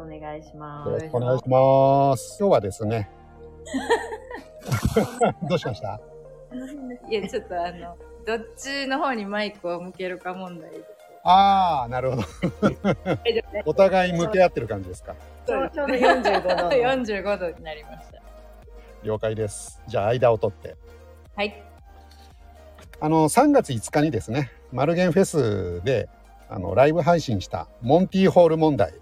くお願いしまよろす。しくお願いします。今日はですね。どうしました？いや、ちょっとあの、どっちの方にマイクを向けるか問題。ああ、なるほど。お互い向け合ってる感じですか？ちょうちょうど45度の 45度になりました。了解です。じゃあ間を取って。はい。あの3月5日にですね、マルゲンフェスであのライブ配信したモンティーホール問題。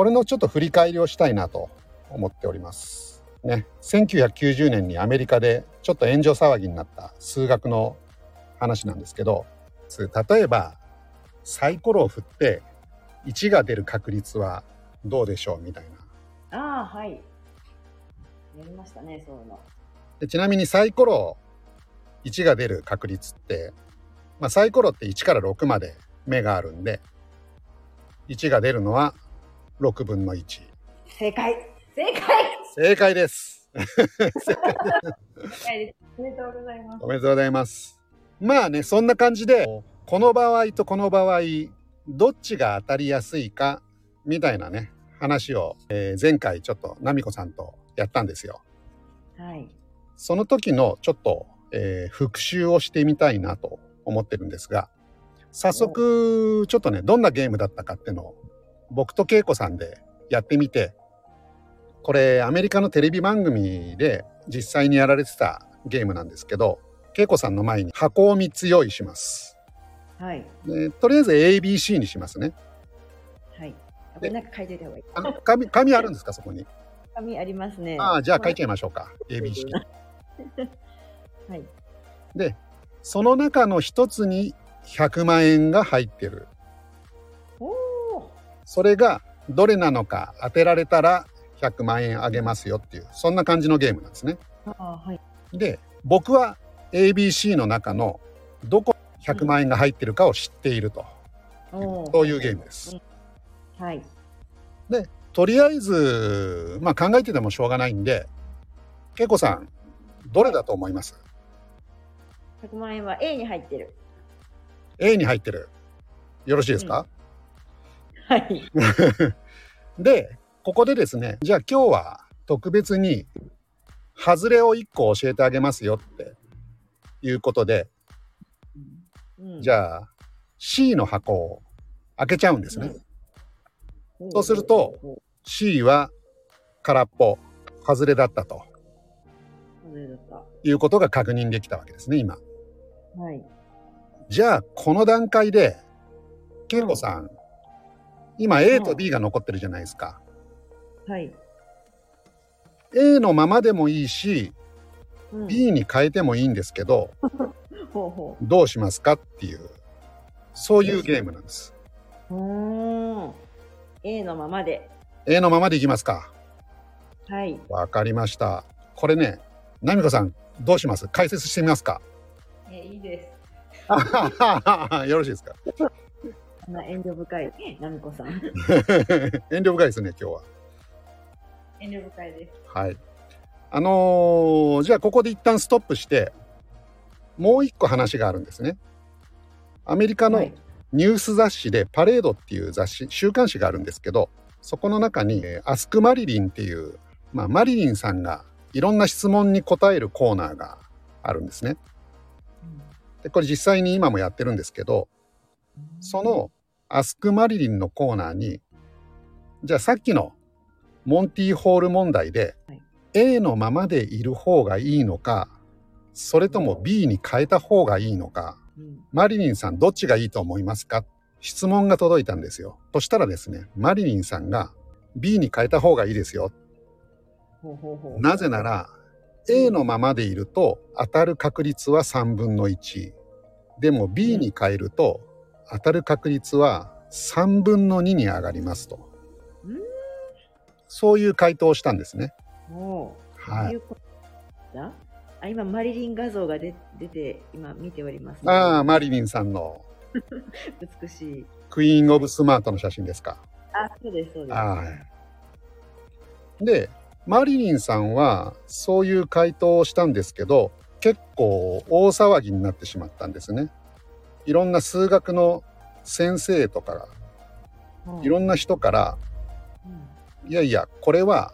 これのちょっと振り返りをしたいなと思っております。ね、1990年にアメリカでちょっと炎上騒ぎになった数学の話なんですけど、例えばサイコロを振って1が出る確率はどうでしょうみたいな。ああはいやりましたねそういうのでちなみにサイコロ1が出る確率って、まあ、サイコロって1から6まで目があるんで1が出るのは6分の1正解。正解。正解です。はいおめでとうございます。おめでとうございます。まあねそんな感じでこの場合とこの場合どっちが当たりやすいかみたいなね話を、えー前回ちょっと奈美子さんとやったんですよ。はい。その時のちょっと、えー復習をしてみたいなと思ってるんですが早速ちょっとねどんなゲームだったかっていうのを僕と恵子さんでやってみてこれアメリカのテレビ番組で実際にやられてたゲームなんですけど恵子さんの前に箱を3つ用意します。はい。でとりあえず ABC にしますね。はい。なんか書いてた方がいい。あの紙紙あるんですかそこに？紙ありますね。ああじゃあ書いちゃいましょうか。ABC はい。でその中の一つに100万円が入ってるそれがどれなのか当てられたら100万円あげますよっていうそんな感じのゲームなんですね。はい。で僕は ABC の中のどこに100万円が入ってるかを知っていると、そういうゲームです。はい。とりあえず、まあ、考えててもしょうがないんで恵子さんどれだと思います？100万円は A に入ってる ?A に入ってる。よろしいですか、はい。でここでですねじゃあ今日は特別に外れを1個教えてあげますよっていうことでうん。じゃあ C の箱を開けちゃうんですね。うん。そうすると C は空っぽ外れだったということが確認できたわけですね今。はい。じゃあこの段階で恵子さん、今 A と B が残ってるじゃないですか。はい A のままでもいいしうん B に変えてもいいんですけど どうしますかっていうそういうゲームなんです。うん A のままで A のままでいきますか。はいわかりました。これね、奈美子さんどうします？解説してみますか？え、いいです。よろしいですか？そんな遠慮深い奈美子さん 遠慮深いですね、今日は。遠慮深いです。はい。あのーじゃあここで一旦ストップして、もう一個話があるんですね。アメリカのはいニュース雑誌でパレードっていう雑誌、週刊誌があるんですけど、そこの中に、えーアスクマリリンっていう、まあ、マリリンさんがいろんな質問に答えるコーナーがあるんですね。で、これ実際に今もやってるんですけど、そのアスクマリリンのコーナーに、じゃあさっきのモンティーホール問題で、はい A のままでいる方がいいのか、それとも B に変えた方がいいのか、うんマリリンさんどっちがいいと思いますか？質問が届いたんですよ。そしたらですね、マリリンさんが B に変えた方がいいですよ。ほうほうほうなぜなら A のままでいると当たる確率は3分の1。でも B に変えると当たる確率は3分の2に上がりますと。うんそういう回答をしたんですね。おうはい。あ今マリリン画像が出出て今見ております、ああ、マリリンさんの 美しいクイーン・オブ・スマートの写真ですか。あそうですそうですはい。で、マリリンさんはそういう回答をしたんですけど、結構大騒ぎになってしまったんですね。いろんな数学の先生とか、うんいろんな人から、うんいやいやこれは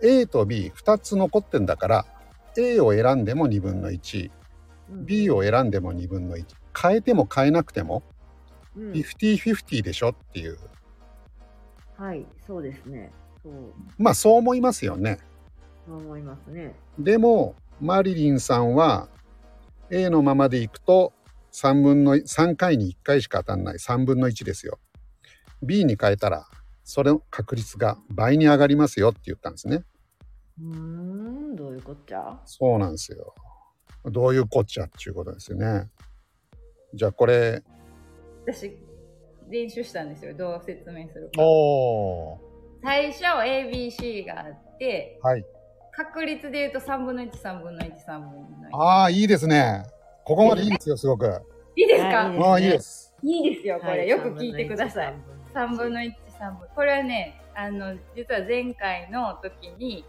A と B2 つ残ってんだから A を選んでも2分の 1B うんを選んでも2分の1変えても変えなくてもうん50-50でしょっていうはい、そうですね。そう、まあそう思いますよね。そう思いますね。でもマリリンさんは A のままでいくと3分の3回に1回しか当たんない3分の1ですよ。B に変えたらそれの確率が倍に上がりますよって言ったんですね。うーん、どういうこっちゃ？そうなんですよ。どういうこっちゃっていうことですよね。じゃあこれ私、練習したんですよ。どう説明するか。お最初 ABC があって、はい。確率で言うと3分の1、3分の1、3分の1。ああいいですね。ここまでいいですよすごく。いいですか？はいああいいです。いいですよ、これ。はいよく聞いてください。。3分の1、3分。これはね、あの、実は前回の時に、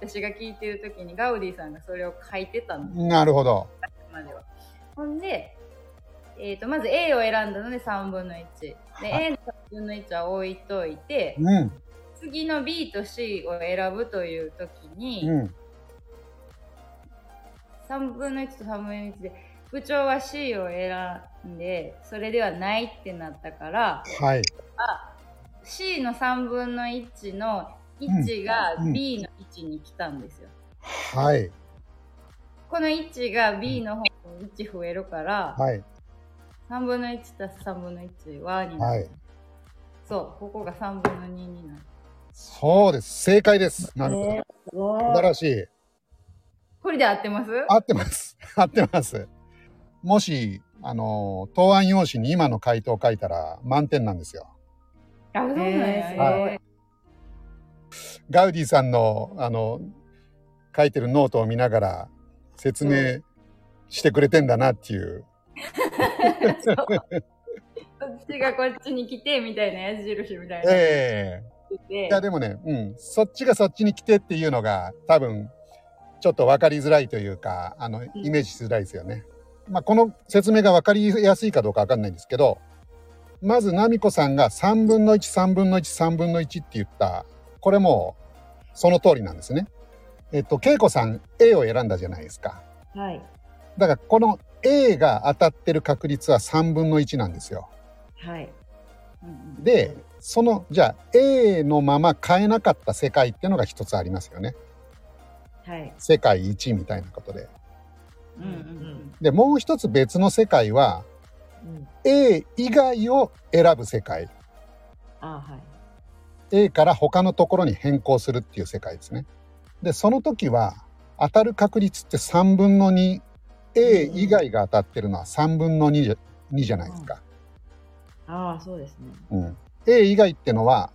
私が聞いてる時にガウディさんがそれを書いてたの、なるほど。までは。ほんで、えー、とまず A を選んだので3分の1。で、はい A の3分の1は置いといて、うん次の B と C を選ぶという時に、うん3分の1と3分の1で、部長は C を選んで、それではないってなったから、はい。あ C の3分の1の1がうん B の1に来たんですよ。はいこの1が B の方に1増えるから、はい3分の1足す3分の1はになる。はい。そう、ここが3分の2になる。そうです。正解です。なるほど。素晴らしい。これで合ってます？合ってます。合ってます。もし、あの、答案用紙に今の回答を書いたら満点なんですよ。あ、そうなんや。えーすごいへガウディさんの、あの、書いてるノートを見ながら説明してくれてんだなっていう。うこっちがこっちに来て、みたいな矢印みたいな。ええていや、でもね、うん、そっちがそっちに来てっていうのが多分、ちょっと分かりづらいというか、あの、イメージしづらいですよね。まあ、この説明が分かりやすいかどうか分かんないんですけど、まず、ナミコさんが3分の1、3分の1、3分の1って言った、これもその通りなんですね。えっと、恵子さん A を選んだじゃないですか。はい。だから、この A が当たってる確率は3分の1なんですよ。はい。うんうんで、その、じゃあ A のまま変えなかった世界っていうのが一つありますよね。はい。世界一みたいなことで。うんうんで、もう一つ別の世界は、うん。A 以外を選ぶ世界。あはい。A から他のところに変更するっていう世界ですね。で、その時は、当たる確率って3分の2。A 以外が当たってるのは3分の2じゃ ,2 じゃないですか。ああ、そうですね。うん。A 以外ってのは、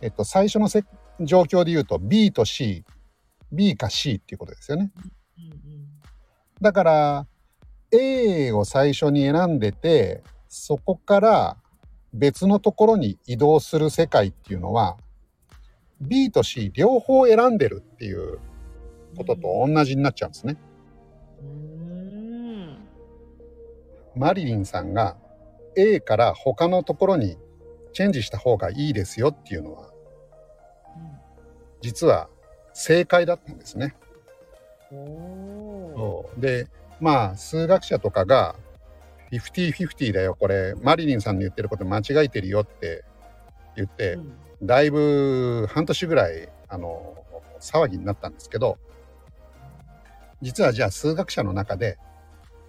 えっと、最初のせ状況で言うと B と C、B か C っていうことですよね。うんうん。だから、A を最初に選んでて、そこから別のところに移動する世界っていうのは、B と C 両方選んでるっていうことと同じになっちゃうんですね。マリリンさんが A から他のところにチェンジした方がいいですよっていうのは、実は正解だったんですね。でまあ数学者とかが50-50だよこれ。マリリンさんの言ってること間違えてるよって言って、うん。だいぶ半年ぐらいあの騒ぎになったんですけど実はじゃあ数学者の中で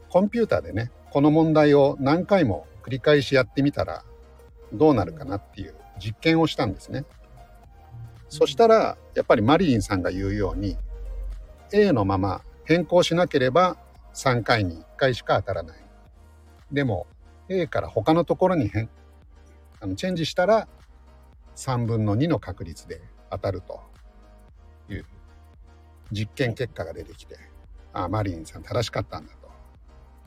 コンピューターでねこの問題を何回も繰り返しやってみたらどうなるかなっていう実験をしたんですね。そしたらやっぱりマリリンさんが言うように A のまま変更しなければ3回に1回しか当たらない。でも A から他のところに変あのチェンジしたら3分の2の確率で当たるという実験結果が出てきてあマリリンさん正しかったんだと。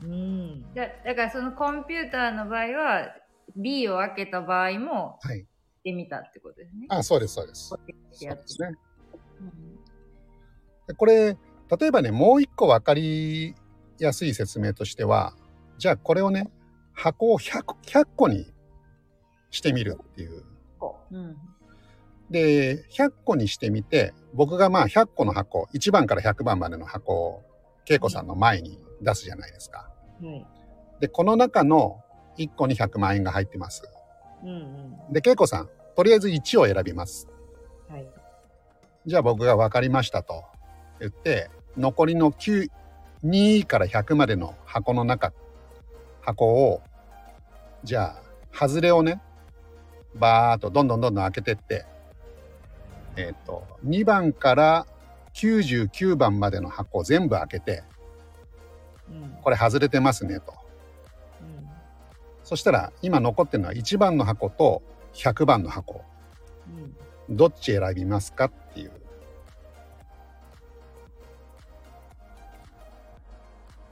うん。だだからそのコンピューターの場合は B を開けた場合もはい。してみたってことですね。あそうですそうです。そやってうですね。うんでこれ例えばねもう一個分かりやすい説明としてはじゃあこれをね箱を 100, 100個にしてみるっていううん。で、100個にしてみて、僕がまあ100個の箱、1番から100番までの箱を恵子さんの前に出すじゃないですか。はい。で、この中の1個に100万円が入ってます。うんうん。で、恵子さん、とりあえず1を選びます。はい。じゃあ僕が分かりましたと言って、残りの9、2から100までの箱の中、箱を、じゃあ、外れをね、バーっとどんどんどんどん開けてって、えっ、と、2番から99番までの箱を全部開けて、うん。これ外れてますねと。うん。そしたら、今残ってるのは1番の箱と100番の箱。うん。どっち選びますかっていう。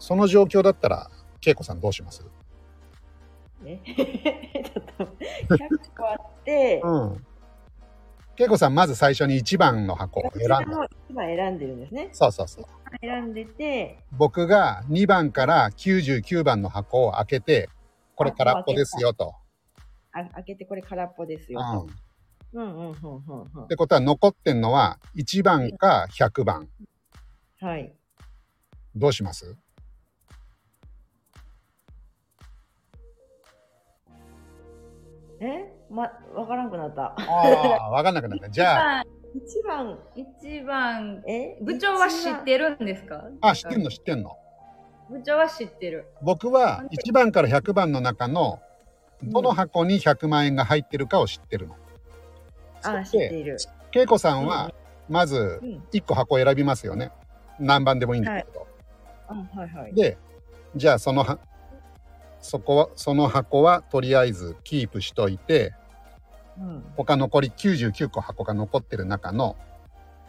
その状況だったら、恵子さんどうします？え？ちょっと、100個あって、うん。恵子さん、まず最初に1番の箱を選んだ。も一番選んでるんですね。そうそうそう。選んでて、僕が2番から99番の箱を開けて、これ空っぽですよと。あ開けてこれ空っぽですよ。うん。っうんうんうんうんうん。てことは残ってんのは1番か100番。はい。どうします？え？ま、わからんくなった。ああ、わかんなくなった。じゃあ、一番、一番、え？部長は知ってるんですか？あ、知ってんの知ってんの。部長は知ってる。僕は1番から100番の中のどの箱に100万円が入ってるかを知ってるの。あ、そして知っている。恵子さんはまずうん。1個箱選びますよね。何番でもいいんだけど。あ、はいはい。で、じゃあそのはそこはその箱はとりあえずキープしといてうん。他残り99個箱が残ってる中の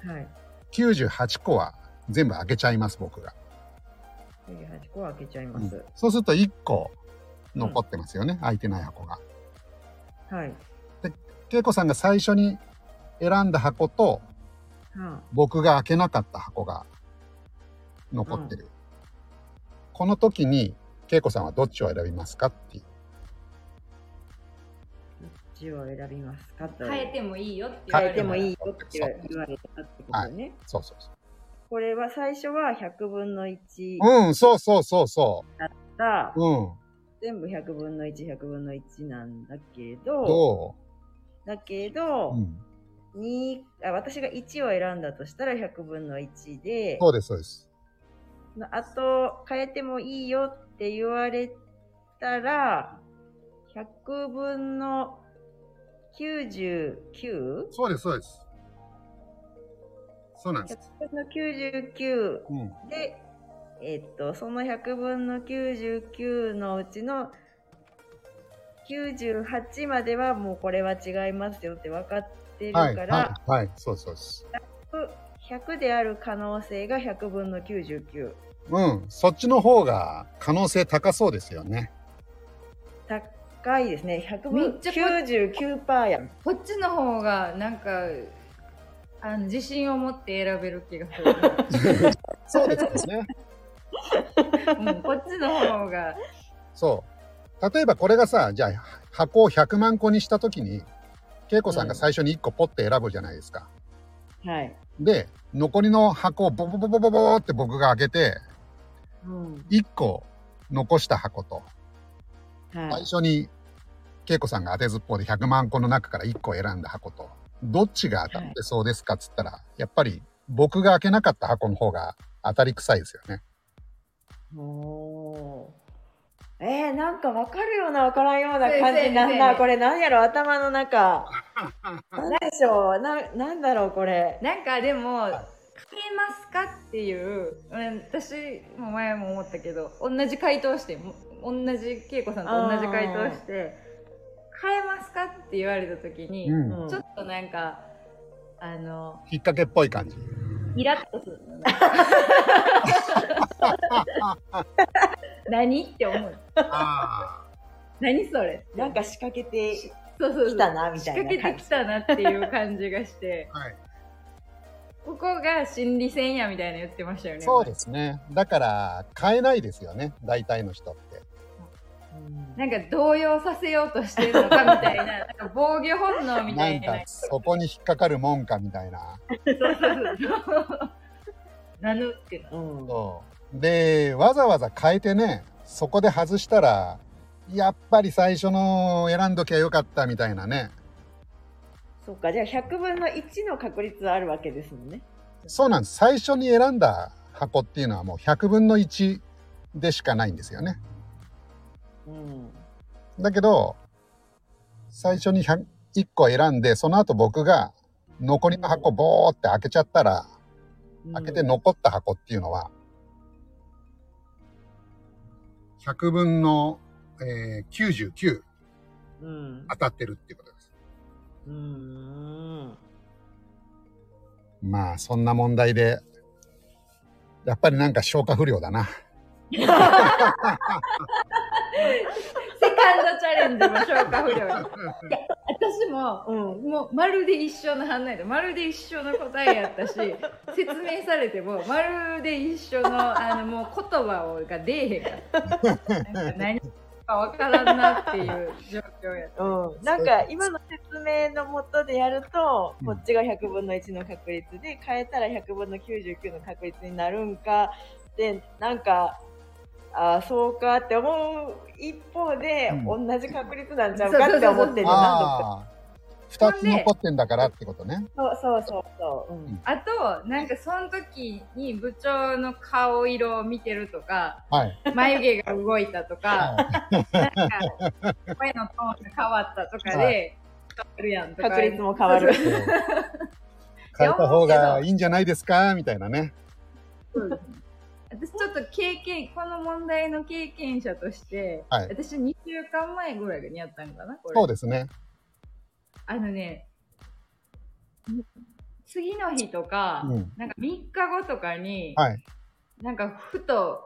はい。98個は全部開けちゃいます僕が、98個開けちゃいうんます。そうすると1個残ってますよね、開いてない箱がはい。恵子さんが最初に選んだ箱とは僕が開けなかった箱が残ってる、この時に恵子さんはどっちを選びますかっていう。どっちを選びますかと。変えてもいいよって言われ変えてもいいよって言われたってことね。そうそうそこれは最初は100分の1ううんそうそうそうそが、ううん。全部100分の1、100分の1なんだけど、どだけう、どう、ん、にあ私が1を選んだとしたら100分の1で、そうですそうです。あと変えてもいいよって言われたら、100分の 99?100 そうですそうです。そうなんです、分の99うん、で、えっと、その100分の99のうちの98まではもうこれは違いますよって分かってるかはいら、はいはい。そうそうです。100である可能性が100分の99。うんそっちの方が可能性高そうですよね高いですね。100分めっちゃこ99%やん。こっちの方がなんかあの自信を持って選べる気がする、そうですよねうん、こっちの方がそう例えばこれがさじゃあ箱を100万個にした時に恵子さんが最初に1個ポッて選ぶじゃないですか、はい。で残りの箱をボボボボボボって僕が開けてうん。1個残した箱と最はい。初に恵子さんが当てずっぽうで100万個の中から1個選んだ箱とどっちが当たってそうですかっつったら、やっぱり僕が開けなかった箱の方が当たり臭いですよね。おーえー、なんかわかるようなわからんような感せじなんだ。これなんやろ頭の中。なんでしょうな、なんだろうこれ。なんかでも変えますか？っていう、うん、私も前も思ったけど同じ回答しても同じ恵子さんと同じ回答して変えますか？って言われた時に、うん。うんちょっとなんかあの引っ掛けっぽい感じ。イラッとする 何って思うあ何それ？なんか仕掛けてそうそうそうきたなみたいな仕掛けてきたなっていう感じがしてあ。はい。ここが心理戦やみたいな言ってましたよねそうですね。だから、変えないですよね。大体の人って。なんか動揺させようとしてるのかみたいな、なんか防御本能みたないんな。かそこに引っかかるもんかみたいな。そうそうそう。なぬってな。うん。そうでわざわざ変えてねそこで外したらやっぱり最初の選んどきゃよかったみたいなねそっか、じゃあ100分の1の確率あるわけですもんね。そうなんです最初に選んだ箱っていうのはもう100分の1でしかないんですよねうん。だけど最初に100 1個選んでその後僕が残りの箱ボーって開けちゃったら開けて残った箱っていうのは100分の、えー99うん。当たってるっていうことですうん。まあそんな問題でやっぱりなんか消化不良だなセカンドチャレンジも消化不良に。いや、私も、うん、もうまるで一緒の反応やで、まるで一緒の答えやったし、説明されても、まるで一緒の、あの、もう言葉をが出えへんから。なんか何かわからんなっていう状況やった。うん、なんか今の説明のもとでやると、うん。こっちが100分の1の確率で変えたら100分の99の確率になるんかでなんかあーそうかって思う一方で、う同じ確率なんちゃうかって思ってるなああ2つ残ってんだからってことね。そうそうそうそう、うん。あと、なんかその時に部長の顔色を見てるとか、はい。眉毛が動いたとか、はなんか声のトーンが変わったとかで、変わるやんとか。確率も変わる。い変えた方がいいんじゃないですか？みたいなね。そう。ですね私ちょっと経験、この問題の経験者として、はい。私2週間前ぐらいにやったんかなこれ。そうですねあのね、次の日とか、うんなんか3日後とかに、はいなんかふと、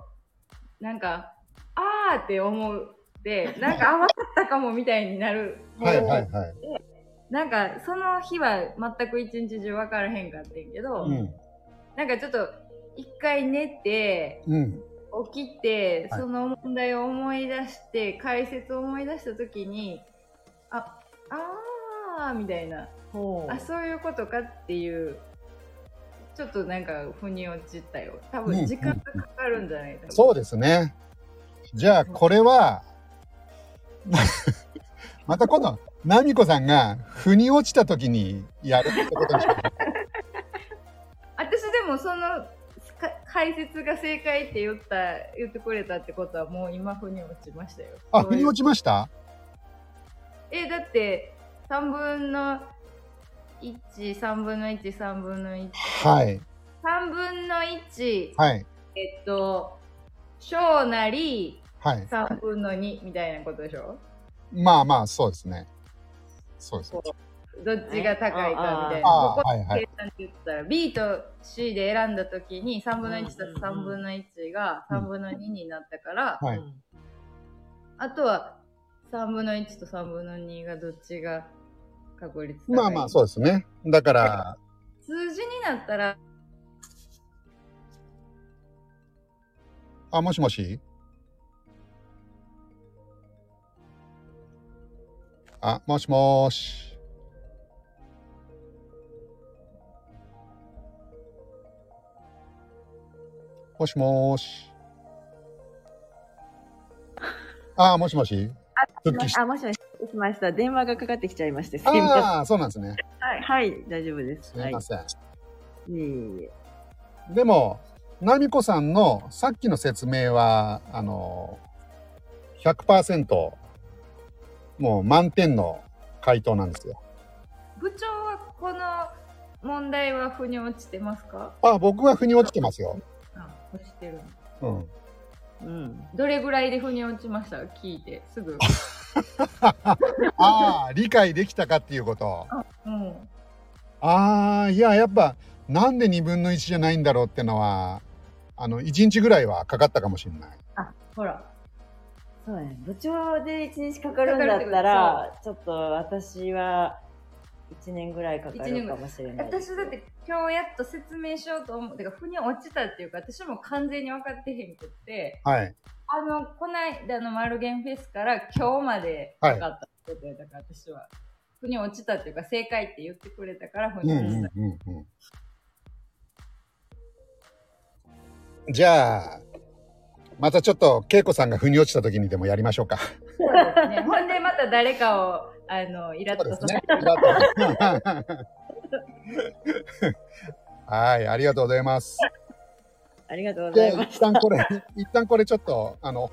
なんか、あーって思う。で、なんか、あ、分かったかもみたいになる。はいはいはいなんか、その日は全く一日中分からへんかってんけど、うんなんかちょっと、一回寝て、うん起きて、はいその問題を思い出して、解説を思い出したときに、あ、あーみたいな、あ、そういうことかっていう、ちょっとなんか、腑に落ちたよ。多うん分、時間がかかるんじゃないかそうですね。じゃあこれは また今度ナミコさんが腑に落ちた時にやるってことにしましょ私でもそのか解説が正解って言った言ってくれたってことはもう今腑に落ちましたよ。うあ腑に落ちました？えだって3分の13分の13分の1はい。3分の1はい。えっと小なりはい。3分の2みたいなことでしょ？まあまあそうですね。そうですどっちが高いかみたいな。あここはいはい。計算で言ったら B と C で選んだ時に3分の1たす3分の1が3分の2になったから、はい。うん。あとは3分の1と3分の2がどっちが確率まあまあそうですね。だから数字になったら。あもしもし？あもしもーし。もしもーし。あもしもし？復帰しあ、もしもししました。電話がかかってきちゃいまして、ああーそうなんですねい、はい、大丈夫です。はい。すみません、いえいえでも奈美子さんのさっきの説明はあの100%もう満点の回答なんですよ。部長はこの問題は腑に落ちてますか？あ僕は腑に落ちてますよ。あ落ちてるうん、うん。どれぐらいで腑に落ちました？聞いてすぐ ああ理解できたかっていうこと。うんああいややっぱなんで2分の1じゃないんだろうってのはあの1日ぐらいはかかったかもしれない。あほらそうね。部長で一日かかるんだったら、ちょっと私は一年ぐらいかかるかもしれない。私だって今日やっと説明しようと思うてか腑に落ちたっていうか私も完全に分かってへんくってはい。あの、こないだのマルゲンフェスから今日まではい分かったことや、だから私は。腑に落ちたっていうか、正解って言ってくれたから、腑うんうんに落ちた。うんうん。じゃあ、またちょっと、恵子さんが腑に落ちた時にでもやりましょうか。そうですね。ほんで、また誰かを、あの、イラッとさせて。。はい、ありがとうございます。ありがとうございで、ます。一旦これ、一旦これちょっと、あの、